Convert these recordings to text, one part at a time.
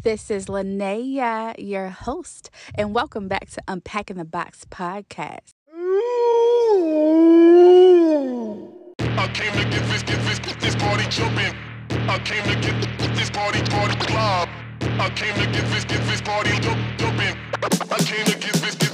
This is Linnea, your host, and welcome back to Unpacking the Box podcast. I came to get this, get this, this party jumping. I came to get this party, party. I came to get this, get this party jump, jumping. I came to get this, get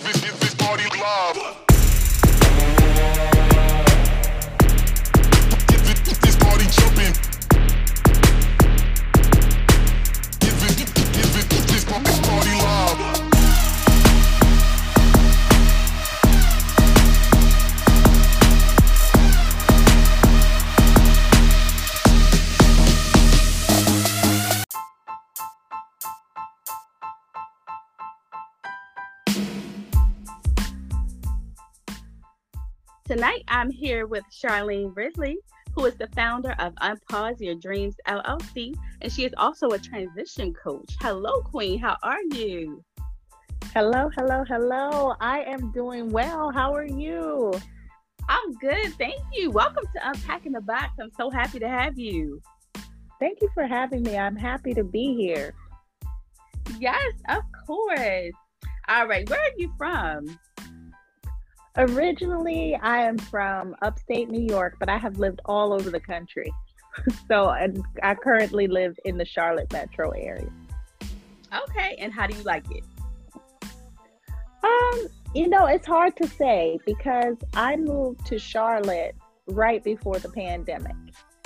here with Charlene Ridley, who is the founder of Unpause Your Dreams LLC, and she is also a transition coach. Hello, Queen. How are you? Hello, hello, hello. I am doing well. How are you? I'm good. Thank you. Welcome to Unpacking the Box. I'm so happy to have you. Thank you for having me. I'm happy to be here. Yes, of course. All right. Where are you from? Originally, I am from upstate New York, but I have lived all over the country. so I, I currently live in the Charlotte metro area. Okay. And how do you like it? Um, you know, it's hard to say because I moved to Charlotte right before the pandemic.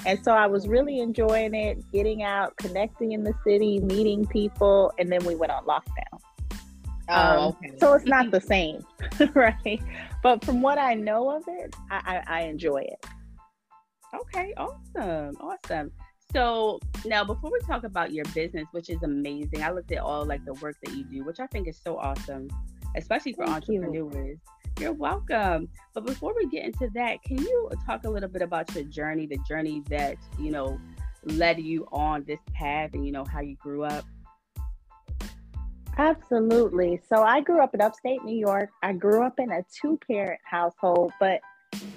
And so I was really enjoying it, getting out, connecting in the city, meeting people, and then we went on lockdown. Um, Oh, okay. So it's not the same, right? But from what I know of it, I, I, I enjoy it. Okay, awesome, awesome. So now, before we talk about your business, which is amazing, I looked at all like the work that you do, which I think is so awesome, especially for Thank you. entrepreneurs. You're welcome. But before we get into that, can you talk a little bit about your journey, the journey that you know led you on this path, and you know how you grew up? Absolutely. So I grew up in upstate New York. I grew up in a two parent household, but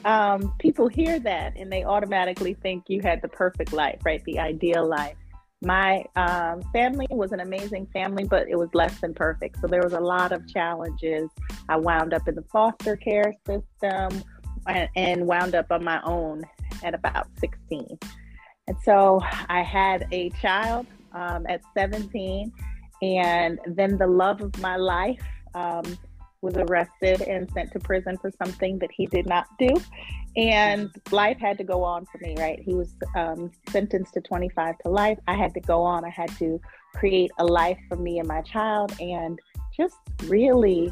um, people hear that and they automatically think you had the perfect life, right? The ideal life. My um, family was an amazing family, but it was less than perfect. So there was a lot of challenges. I wound up in the foster care system and, wound up on my own at about 16. And so I had a child um, at 17 and then the love of my life um, was arrested and sent to prison for something that he did not do. And life had to go on for me, right? He was um, sentenced to 25 to life. I had to go on. I had to create a life for me and my child and just really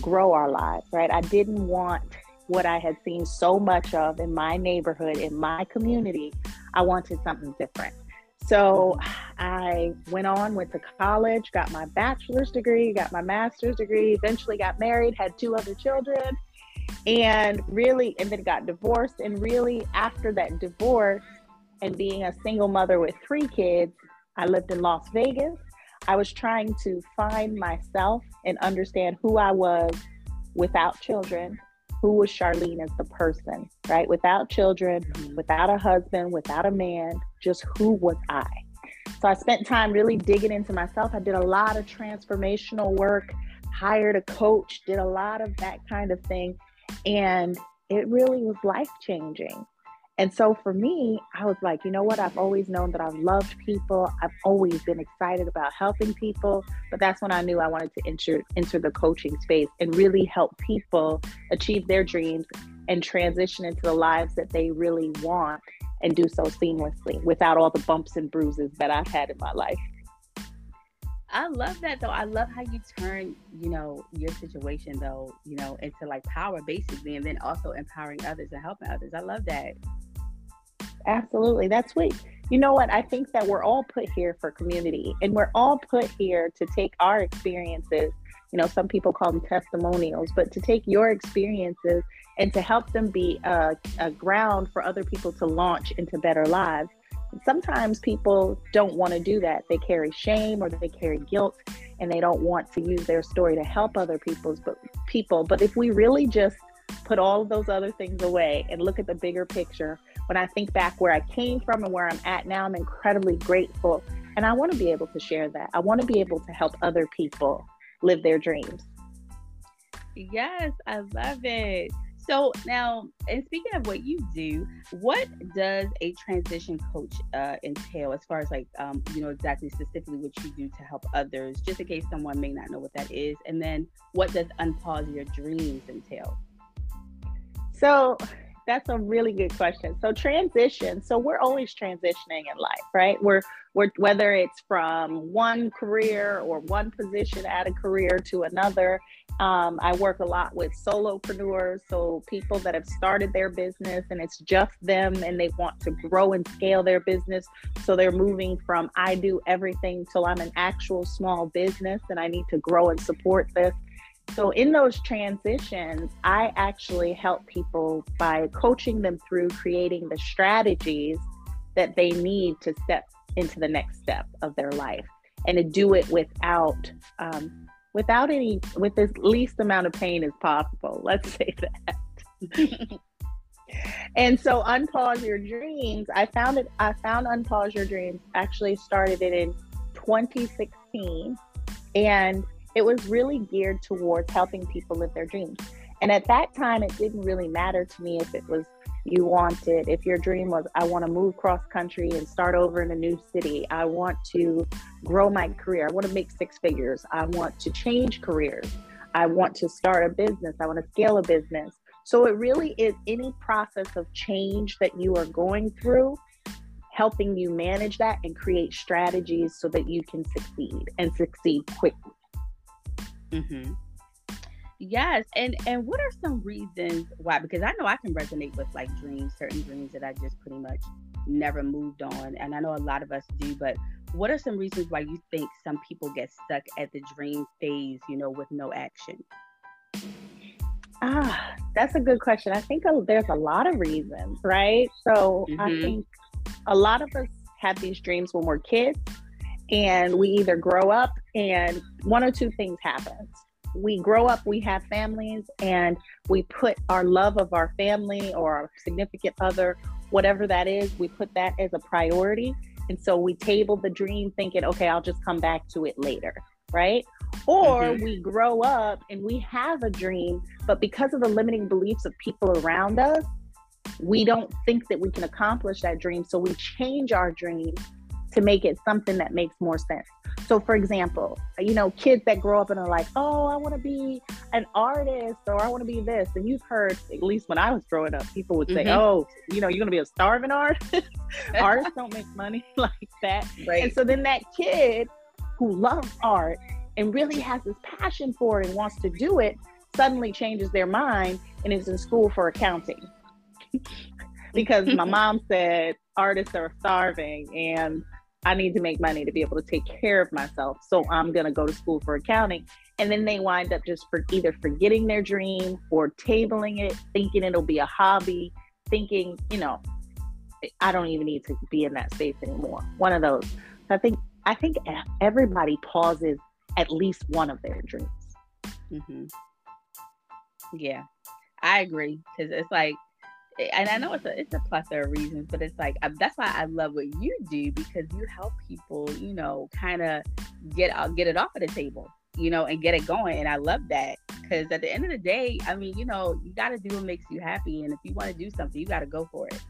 grow our lives, right? I didn't want what I had seen so much of in my neighborhood, in my community. I wanted something different. So I went on, went to college, got my bachelor's degree, got my master's degree, eventually got married, had two other children, and really, and then got divorced. And really, after that divorce and being a single mother with three kids, I lived in Las Vegas. I was trying to find myself and understand who I was without children, who was Charlene as the person, right? Without children, mm-hmm. without a husband, without a man, just who was I? So I spent time really digging into myself. I did a lot of transformational work, hired a coach, did a lot of that kind of thing. And it really was life changing. And so for me, I was like, you know what? I've always known that I've loved people. I've always been excited about helping people. But that's when I knew I wanted to enter, enter the coaching space and really help people achieve their dreams and transition into the lives that they really want and do so seamlessly without all the bumps and bruises that I've had in my life. I love that though. I love how you turn, you know, your situation though, you know, into like power basically, and then also empowering others and helping others. I love that. Absolutely. That's what, you know what? I think that we're all put here for community and we're all put here to take our experiences, you know, some people call them testimonials, but to take your experiences and to help them be a, a ground for other people to launch into better lives. Sometimes people don't want to do that. They carry shame or they carry guilt and they don't want to use their story to help other people's but people. But if we really just put all of those other things away and look at the bigger picture, when I think back where I came from and where I'm at now, I'm incredibly grateful. And I want to be able to share that. I want to be able to help other people live their dreams. Yes, I love it. So now, and speaking of what you do, what does a transition coach uh, entail as far as like, um, you know, exactly specifically what you do to help others, just in case someone may not know what that is? And then what does Unpause Your Dreams entail? So that's a really good question. So transition. So we're always transitioning in life, right? We're we're whether it's from one career or one position at a career to another. Um, I work a lot with solopreneurs, so people that have started their business and it's just them and they want to grow and scale their business. So they're moving from I do everything till I'm an actual small business and I need to grow and support this. So, in those transitions, I actually help people by coaching them through creating the strategies that they need to step into the next step of their life and to do it without um, without any with as least amount of pain as possible. Let's say that. And so unpause your dreams i found it i found unpause your dreams actually started it in 2016 and it was really geared towards helping people live their dreams. And at that time, it didn't really matter to me if it was you wanted, if your dream was, I want to move cross country and start over in a new city. I want to grow my career. I want to make six figures. I want to change careers. I want to start a business. I want to scale a business. So it really is any process of change that you are going through, helping you manage that and create strategies so that you can succeed and succeed quickly. Mm-hmm. Yes, and and what are some reasons why? Because I know I can resonate with like dreams, certain dreams that I just pretty much never moved on, and I know a lot of us do. But what are some reasons why you think some people get stuck at the dream phase, you know, with no action? Ah, that's a good question. I think there's a lot of reasons, right? So mm-hmm. I think a lot of us have these dreams when we're kids and we either grow up and one or two things happens we grow up we have families and we put our love of our family or our significant other whatever that is we put that as a priority. And so we table the dream thinking okay i'll just come back to it later right? Or mm-hmm. we grow up and we have a dream but because of the limiting beliefs of people around us we don't think that we can accomplish that dream. So we change our dream to make it something that makes more sense. So, for example, you know, kids that grow up and are like, oh, I want to be an artist or I want to be this. And you've heard, at least when I was growing up, people would say, mm-hmm. oh, you know, you're going to be a starving artist. Artists don't make money like that. Right. And so then that kid who loves art and really has this passion for it and wants to do it suddenly changes their mind and is in school for accounting. because my mom said artists are starving and I need to make money to be able to take care of myself. So I'm going to go to school for accounting. And then they wind up just for either forgetting their dream or tabling it, thinking it'll be a hobby, thinking, you know, I don't even need to be in that space anymore. One of those. I think I think everybody pauses at least one of their dreams. Mm-hmm. Yeah, I agree because it's like and I know it's a it's a plethora of reasons, but it's like um, that's why I love what you do because you help people, you know, kind of get get it off of the table, you know, and get it going. And I love that because at the end of the day, I mean, you know, you got to do what makes you happy, and if you want to do something, you got to go for it.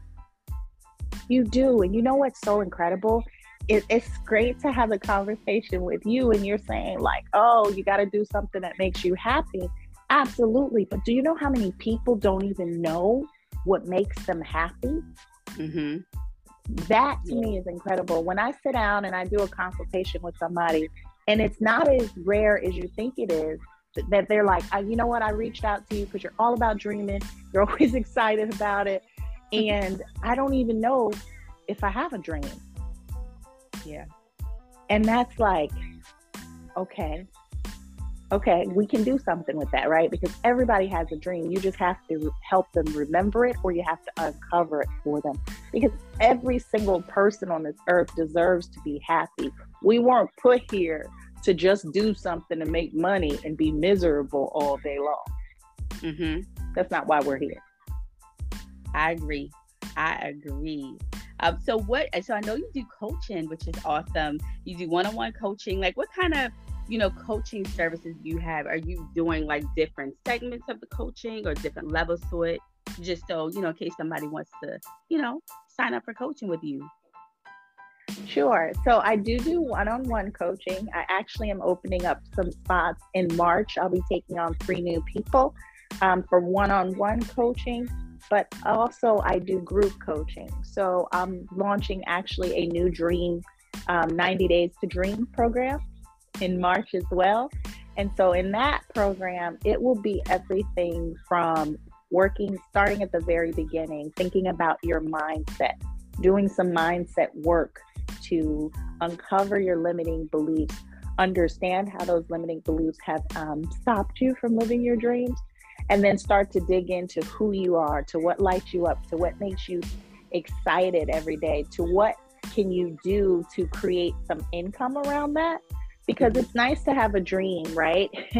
You do, and you know what's so incredible? It, it's great to have a conversation with you, and you're saying like, oh, you got to do something that makes you happy. Absolutely, but do you know how many people don't even know what makes them happy. Mm-hmm. That to yeah. me is incredible. When I sit down and I do a consultation with somebody, and it's not as rare as you think it is, that they're like, you know what, I reached out to you because you're all about dreaming. You're always excited about it. And I don't even know if I have a dream. Yeah. And that's like, okay. Okay, we can do something with that, right? Because everybody has a dream. You just have to help them remember it or you have to uncover it for them. Because every single person on this earth deserves to be happy. We weren't put here to just do something to make money and be miserable all day long. Mm-hmm. That's not why we're here. I agree. I agree. Um, so what? So I know you do coaching, which is awesome. You do one-on-one coaching. Like, what kind of you know coaching services you have? Are you doing like different segments of the coaching or different levels to it? Just so you know, in case somebody wants to, you know, sign up for coaching with you. Sure. So I do do one on one coaching. I actually am opening up some spots in March. I'll be taking on three new people um, for one on one coaching, but also I do group coaching. So I'm launching actually a new dream um, 90 Days to Dream program in March as well. And so in that program, it will be everything from working, starting at the very beginning, thinking about your mindset, doing some mindset work to uncover your limiting beliefs, understand how those limiting beliefs have um, stopped you from living your dreams, and then start to dig into who you are, to what lights you up, to what makes you excited every day, to what can you do to create some income around that. Because it's nice to have a dream, right?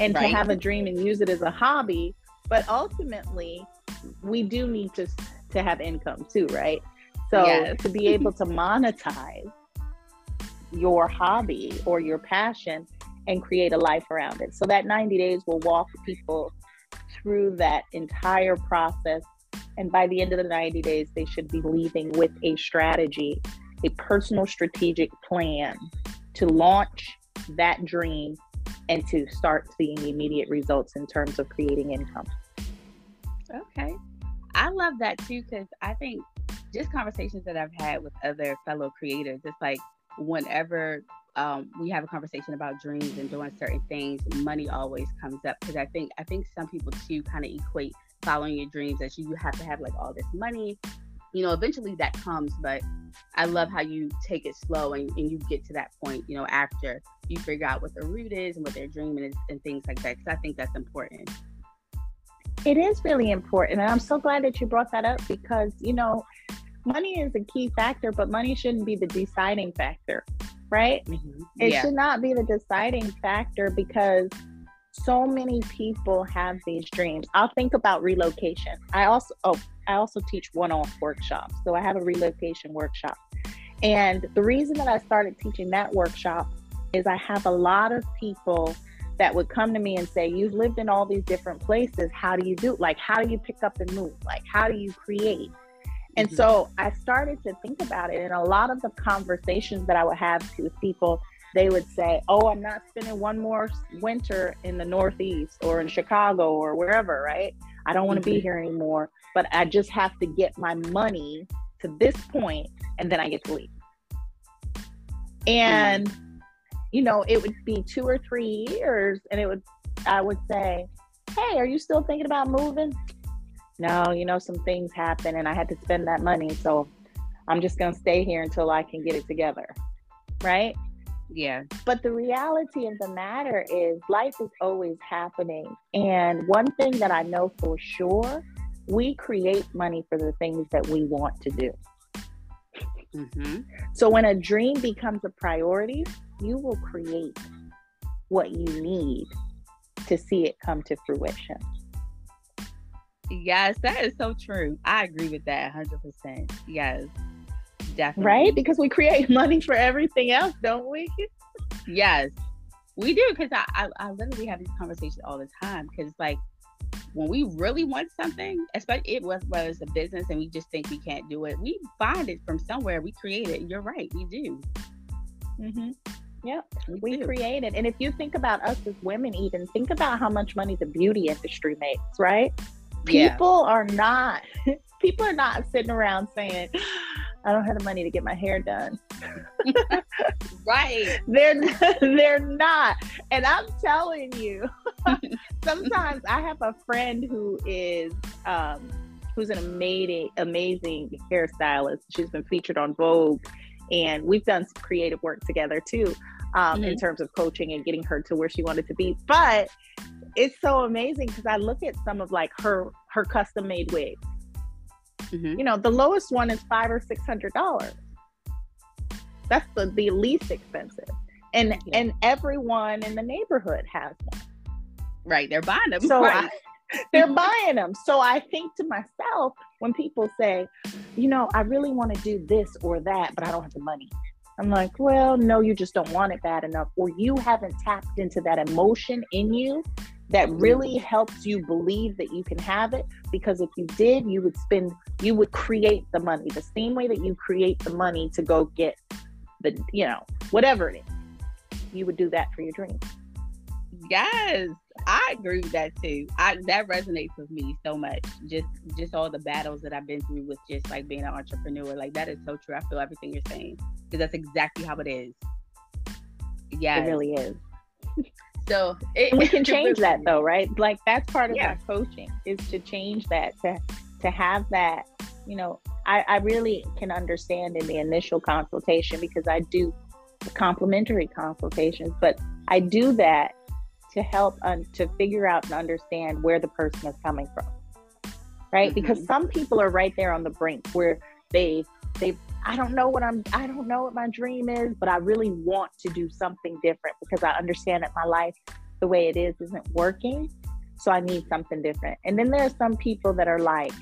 and right. to have a dream and use it as a hobby, but ultimately, we do need to to have income too, right? So yes. to be able to monetize your hobby or your passion and create a life around it. So that 90 days will walk people through that entire process. And by the end of the 90 days, they should be leaving with a strategy, a personal strategic plan to launch that dream and to start seeing immediate results in terms of creating income. Okay. I love that too because I think just conversations that I've had with other fellow creators, it's like whenever um, we have a conversation about dreams and doing certain things, money always comes up because I think I think some people too kind of equate following your dreams as you have to have like all this money. You know, eventually that comes, but I love how you take it slow and, and you get to that point, you know, after you figure out what the root is and what their dream is and things like that. Because I think that's important. It is really important. And I'm so glad that you brought that up because, you know, money is a key factor, but money shouldn't be the deciding factor, right? Mm-hmm. It yeah. should not be the deciding factor because so many people have these dreams. I'll think about relocation. I also oh, I also teach one-off workshops. So I have a relocation workshop. And the reason that I started teaching that workshop is I have a lot of people that would come to me and say, You've lived in all these different places. How do you do? Like, how do you pick up and move? Like, how do you create? And mm-hmm. so I started to think about it. And a lot of the conversations that I would have with people, they would say, Oh, I'm not spending one more winter in the Northeast or in Chicago or wherever, right? I don't want to be here anymore, but I just have to get my money to this point and then I get to leave. And, mm-hmm. you know, it would be two or three years and it would, I would say, Hey, are you still thinking about moving? no, you know, some things happen and I had to spend that money. So I'm just going to stay here until I can get it together. Right? Yeah. But the reality of the matter is life is always happening. And one thing that I know for sure, we create money for the things that we want to do. Mm-hmm. So when a dream becomes a priority, you will create what you need to see it come to fruition. Yes, that is so true. I agree with that 100%. Yes, definitely. Right? Because we create money for everything else, don't we? yes, we do. Because I, I, I, literally have these conversations all the time. Because, like, when we really want something, especially it was was a business and we just think we can't do it, we find it from somewhere. We create it. You're right. We do. Mm-hmm. Yep, we, we create it. And if you think about us as women, even think about how much money the beauty industry makes, right? people yeah. are not people are not sitting around saying I don't have the money to get my hair done. right. They're they're not. And I'm telling you, sometimes I have a friend who is um, who's an amazing amazing hairstylist. She's been featured on Vogue and we've done some creative work together too. um, Mm-hmm. in terms of coaching and getting her to where she wanted to be. But it's so amazing because I look at some of like her her custom made wigs. Mhm. You know, the lowest one is five or six hundred dollars. That's the, the least expensive. And Yeah. and everyone in the neighborhood has one. Right. They're buying them. So right. I, they're buying them. So I think to myself, when people say, you know, I really want to do this or that, but I don't have the money. I'm like, well, no, you just don't want it bad enough, or you haven't tapped into that emotion in you that really helps you believe that you can have it. Because if you did, you would spend, you would create the money the same way that you create the money to go get the, you know, whatever it is. You would do that for your dream. Yes, I agree with that too. I that resonates with me so much. Just just all the battles that I've been through with just like being an entrepreneur. Like that is so true. I feel everything you're saying because that's exactly how it is. Yeah, It really is. So it, and we can change that though right like that's part of Yeah. my coaching is to change that to to have that you know I, I really can understand in the initial consultation because i do the complimentary consultations but i do that to help un- to figure out and understand where the person is coming from right because Mhm. some people are right there on the brink where they they I don't know what I'm I don't know what my dream is, but I really want to do something different because I understand that my life the way it is isn't working. So I need something different. And then there are some people that are like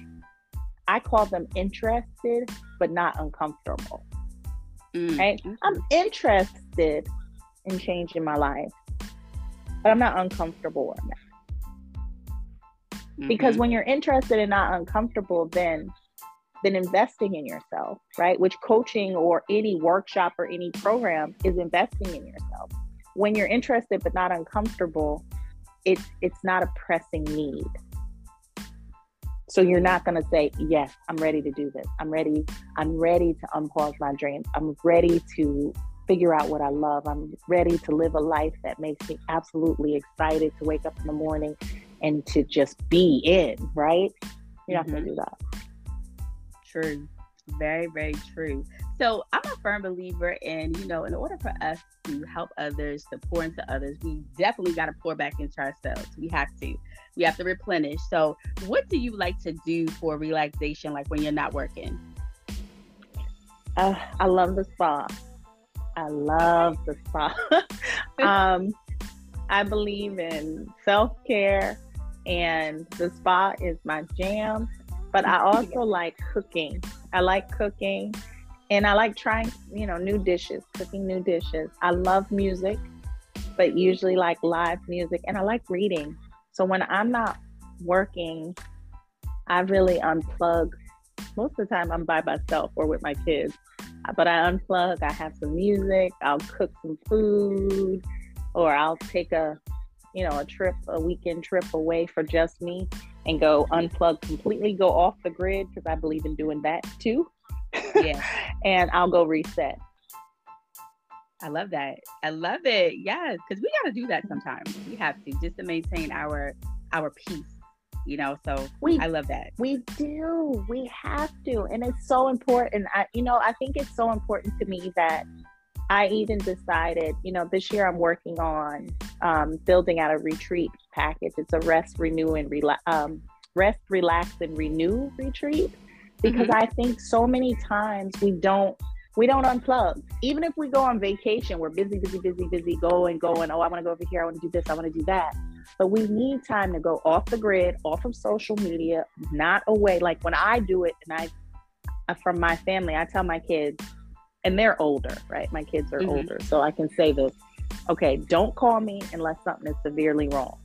I call them interested but not uncomfortable. Mm, Right? I'm interested in changing my life, but I'm not uncomfortable in that because Mhm. when you're interested and not uncomfortable then then investing in yourself right? Which coaching or any workshop or any program is investing in yourself. When you're interested but not uncomfortable it's it's not a pressing need. So you're not going to say yes i'm ready to do this. I'm ready i'm ready to unpause my dreams. I'm ready to figure out what i love. I'm ready to live a life that makes me absolutely excited to wake up in the morning and to just be in, right? You're not going to mm-hmm. do that. True. Very, very true. So I'm a firm believer in, you know, in order for us to help others, to pour into others, we definitely got to pour back into ourselves. We have to. We have to replenish. So what do you like to do for relaxation, like when you're not working? Uh, I love the spa. I love the spa. um, I believe in self care, and the spa is my jam. But I also like cooking. I like cooking, and I like trying, you know, new dishes, cooking new dishes. I love music, but usually like live music, and I like reading. So when I'm not working, I really unplug. Most of the time, I'm by myself or with my kids but I unplug. I have some music. I'll cook some food, or I'll take a, you know, a trip, a weekend trip away for just me, and go unplug completely, go off the grid because I believe in doing that too. Yeah. and I'll go reset. I love that. I love it. Yes, because we got to do that sometimes. We have to just to maintain our our peace. You know, so We I love that. We do. We have to. And it's so important. I, you know, I think it's so important to me that I even decided, you know, this year I'm working on um, building out a retreat package. It's a rest, renew, and relax, um, rest, relax, and renew retreat. Because I think so many times we don't we don't unplug. Even if we go on vacation, we're busy, busy, busy, busy, going, going. Oh, I want to go over here. I want to do this. I want to do that. But we need time to go off the grid, off of social media, not away. Like when I do it, and I, uh, from my family, I tell my kids, and they're older, right? My kids are Mhm. older, so I can say this. Okay, don't call me unless something is severely wrong.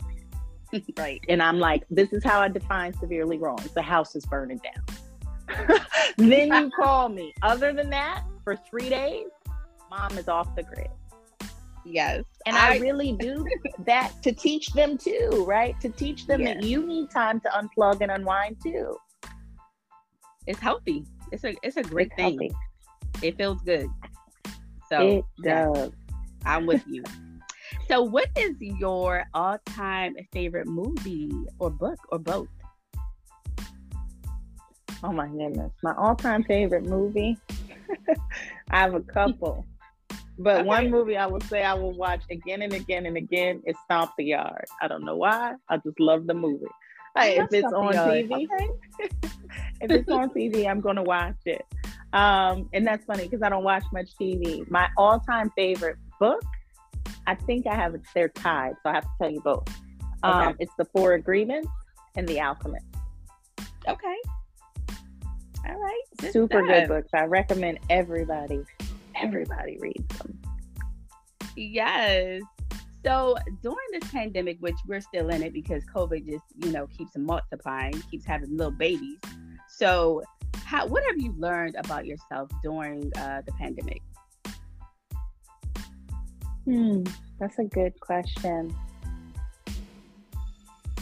right. And I'm like, this is how I define severely wrong. The house is burning down. then you call me. Other than that, for three days, mom is off the grid. Yes. And I, really do that to teach them too, right? To teach them that you need time to unplug and unwind too. it's healthy. It's a it's a great It's thing. healthy. It feels good. So it yeah, does. I'm with you. so what is your all-time favorite movie or book or both? Oh my goodness. My all time favorite movie. I have a couple. But Okay. one movie I will say I will watch again and again and again is Stomp the Yard. I don't know why. I just love the movie. If it's on TV, if it's on TV, I'm gonna watch it. Um, and that's funny because I don't watch much TV. My all-time favorite book, I think I have they're tied, so I have to tell you both. Um, Okay. it's The Four Agreements and The Alchemist. Okay. All right. Super good books. I recommend everybody, everybody reads them. Yes. So during this pandemic, which we're still in it because COVID just, you know, keeps multiplying, keeps having little babies. So, how what have you learned about yourself during uh, the pandemic? Hmm, that's a good question.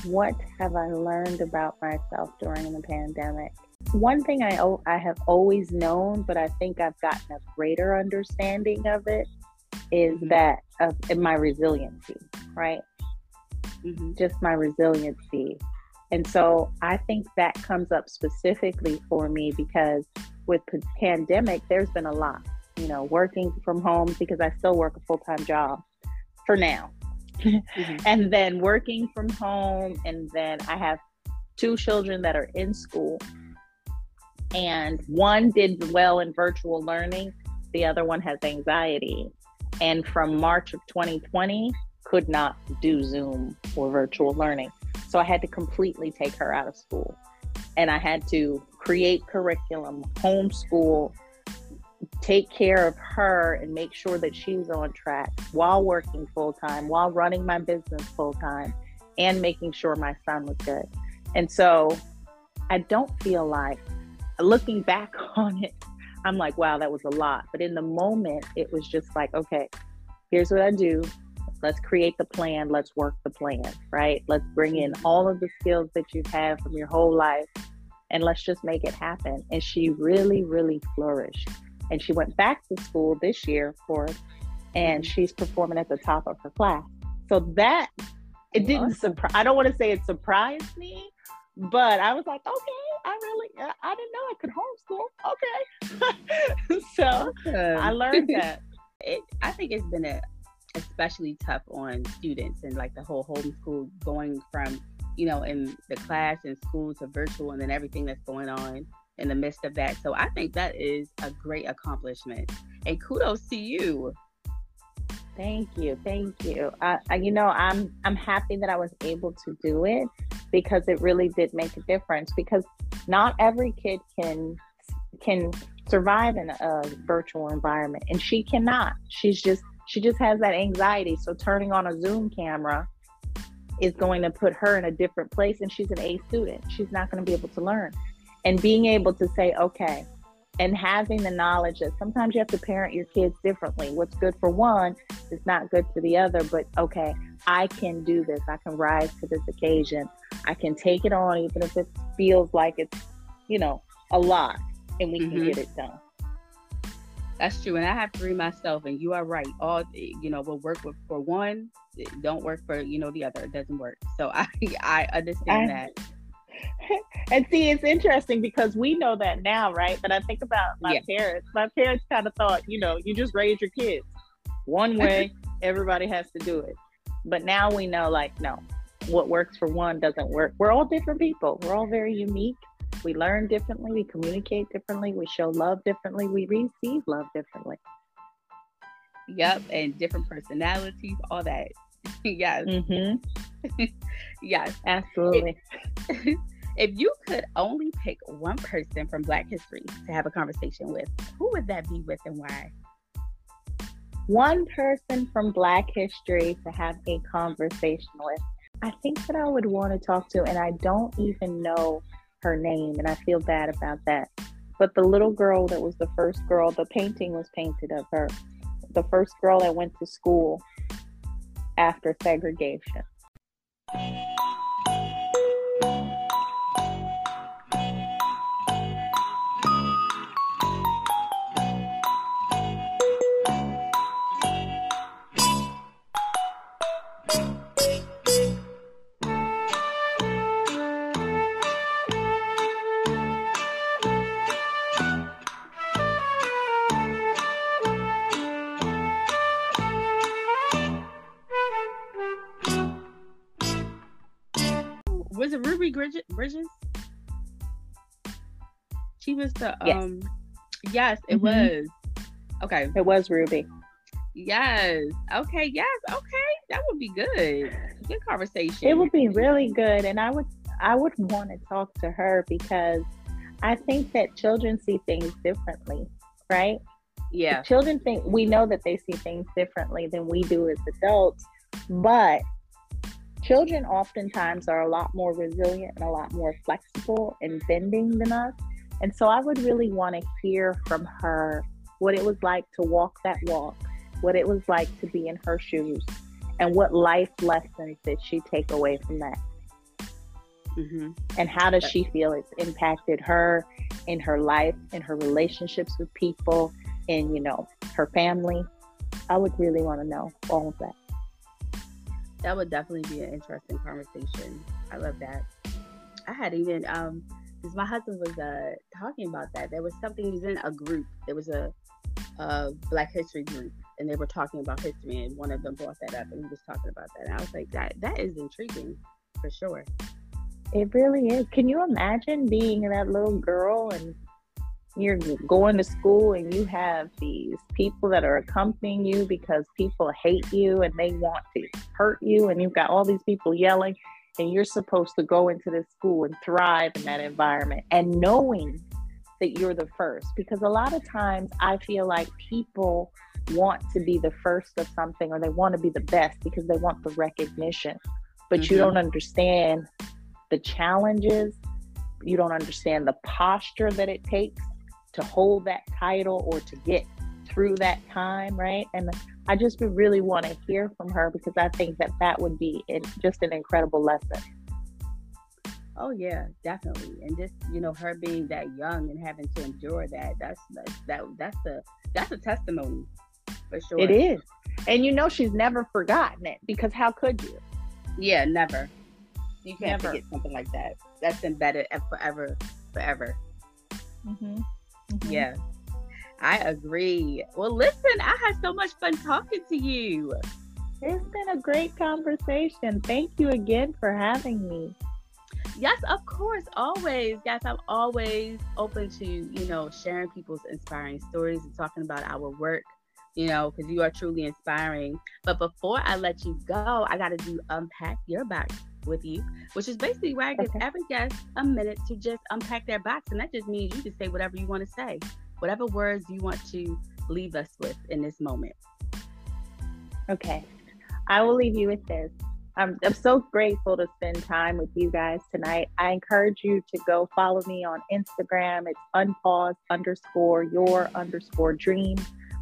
What have I learned about myself during the pandemic? One thing I, I have always known, but I think I've gotten a greater understanding of it, is Mhm. that of in my resiliency, right? hmm Just my resiliency. And so I think that comes up specifically for me because with pandemic, there's been a lot, you know, working from home because I still work a full time job for now. Mhm. and then working from home and then i have two children that are in school and one did well in virtual learning the other one has anxiety and from march of 2020 could not do zoom or virtual learning so i had to completely take her out of school and i had to create curriculum homeschool take care of her and make sure that she's on track while working full time, while running my business full time, and making sure my son was good. And so I don't feel like looking back on it, I'm like, wow, that was a lot. But in the moment, it was just like, okay, here's what I do. Let's create the plan. Let's work the plan, right? Let's bring in mm-hmm. all of the skills that you've had from your whole life and let's just make it happen. And she really, really flourished and she went back to school this year, of course, and mm-hmm. she's performing at the top of her class. So that it didn't surprise. I don't want to say it surprised me, but I was like, okay, I really, I, I didn't know I could homeschool. Okay, so I learned that. it, I think it's been a especially tough on students and like the whole homeschool going from you know in the class and school to virtual and then everything that's going on in the midst of that. So I think that is a great accomplishment and kudos to you. Thank you, thank you. I, you know, I'm I'm happy that I was able to do it because it really did make a difference. Because not every kid can can survive in a virtual environment, and she cannot. She's just she just has that anxiety. So turning on a Zoom camera is going to put her in a different place, and she's an A student. She's not going to be able to learn. And being able to say, okay, and having the knowledge that sometimes you have to parent your kids differently. What's good for one is not good for the other, but okay, I can do this. I can rise to this occasion. I can take it on, even if it feels like it's, you know, a lot, and we can Mhm. get it done. That's true, and I have three myself, and you are right. All you know will work with, for one, don't work for you know the other. It doesn't work. So I I understand I- that. And see, it's interesting because we know that now, right? But I think about my Yeah. parents. My parents kind of thought, you know, you just raise your kids one way, everybody has to do it. But now we know, like, no, what works for one doesn't work. We're all different people. We're all very unique. We learn differently. We communicate differently. We show love differently. We receive love differently. Yep, and different personalities, all that. yes, Mm-hmm. yes. Absolutely. if you could only pick one person from Black history to have a conversation with, who would that be with and why? one person from Black history to have a conversation with. I think that I would want to talk to, and I don't even know her name, and I feel bad about that. But the little girl that was the first girl, the painting was painted of her, the first girl that went to school after segregation. Was the Yes. um. Yes, it Mhm. was. Okay. It was Ruby. Yes. Okay. Yes. Okay. That would be good. Good conversation. It would be really good, and I would I would want to talk to her because I think that children see things differently, right? Yeah. Children think we know that they see things differently than we do as adults, but children oftentimes are a lot more resilient and a lot more flexible and bending than us. And so I would really want to hear from her what it was like to walk that walk, what it was like to be in her shoes, and what life lessons did she take away from that? hmm And how does she feel it's impacted her in her life, in her relationships with people, in you know, her family? I would really want to know all of that. That would definitely be an interesting conversation. I love that. I had even um because my husband was uh talking about that. There was something he was in a group. There was a a Black History group, and they were talking about history, and one of them brought that up, and he was talking about that. And I was like, that that is intriguing for sure. It really is. Can you imagine being that little girl and you're going to school and you have these people that are accompanying you because people hate you and they want to hurt you and you've got all these people yelling and you're supposed to go into this school and thrive in that environment and knowing that you're the first because a lot of times I feel like people want to be the first of something or they want to be the best because they want the recognition but you Mhm. don't understand the challenges. You don't understand the posture that it takes to hold that title or to get through that time, right? And I just really want to hear from her because I think that that would be just an incredible lesson. Oh yeah, definitely. And just you know, her being that young and having to endure that, that's that's that that's a that's a testimony for sure. It is. And you know, she's never forgotten it because how could you? Yeah, never. You can't Never. forget something like that. That's embedded and forever, forever. Mm-hmm. Yeah. I agree. Well, listen, I had so much fun talking to you. It's been a great conversation. Thank you again for having me. Yes, of course, always. Yes, I'm always open to, you know, sharing people's inspiring stories and talking about our work, you know, because you are truly inspiring. But before I let you go, I got to do unpack your box with you, which is basically where I give Okay. every guest a minute to just unpack their box. And that just means you can say whatever you want to say, whatever words you want to leave us with in this moment. Okay. I will leave you with this. I'm, I'm so grateful to spend time with you guys tonight. I encourage you to go follow me on Instagram. It's unpause underscore your underscore dream,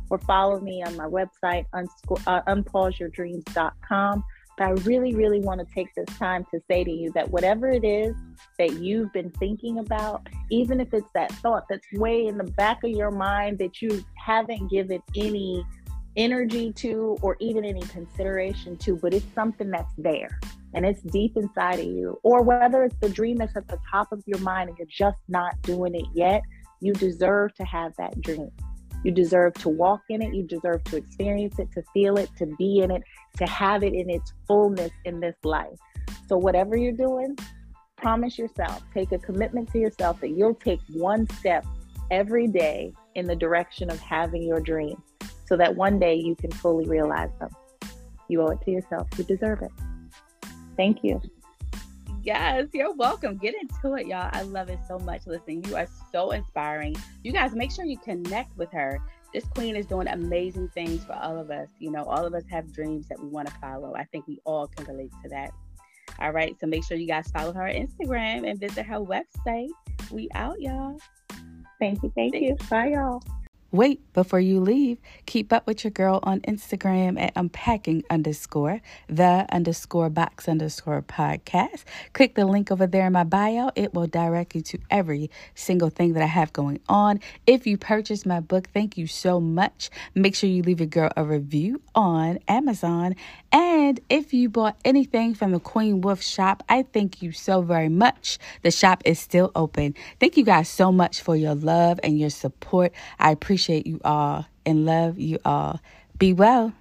or follow me on my website, unsco- uh, unpauseyourdreams.com. But I really, really want to take this time to say to you that whatever it is that you've been thinking about, even if it's that thought that's way in the back of your mind that you haven't given any energy to or even any consideration to, but it's something that's there and it's deep inside of you, or whether it's the dream that's at the top of your mind and you're just not doing it yet, you deserve to have that dream. You deserve to walk in it. You deserve to experience it, to feel it, to be in it, to have it in its fullness in this life. So, whatever you're doing, promise yourself, take a commitment to yourself that you'll take one step every day in the direction of having your dream so that one day you can fully realize them. You owe it to yourself. You deserve it. Thank you. Yes, you're welcome. Get into it, y'all. I love it so much. Listen, you are so inspiring. You guys make sure you connect with her. This queen is doing amazing things for all of us. You know, all of us have dreams that we want to follow. I think we all can relate to that. All right, so make sure you guys follow her on Instagram and visit her website. We out, y'all. Thank you. Thank you. Bye, y'all. Wait before you leave. Keep up with your girl on Instagram at unpacking underscore the underscore box underscore podcast. Click the link over there in my bio. It will direct you to every single thing that I have going on. If you purchase my book, thank you so much. Make sure you leave a girl a review on Amazon. And if you bought anything from the Queen Wolf shop, I thank you so very much. The shop is still open. Thank you guys so much for your love and your support. I appreciate you all and love you all. Be well.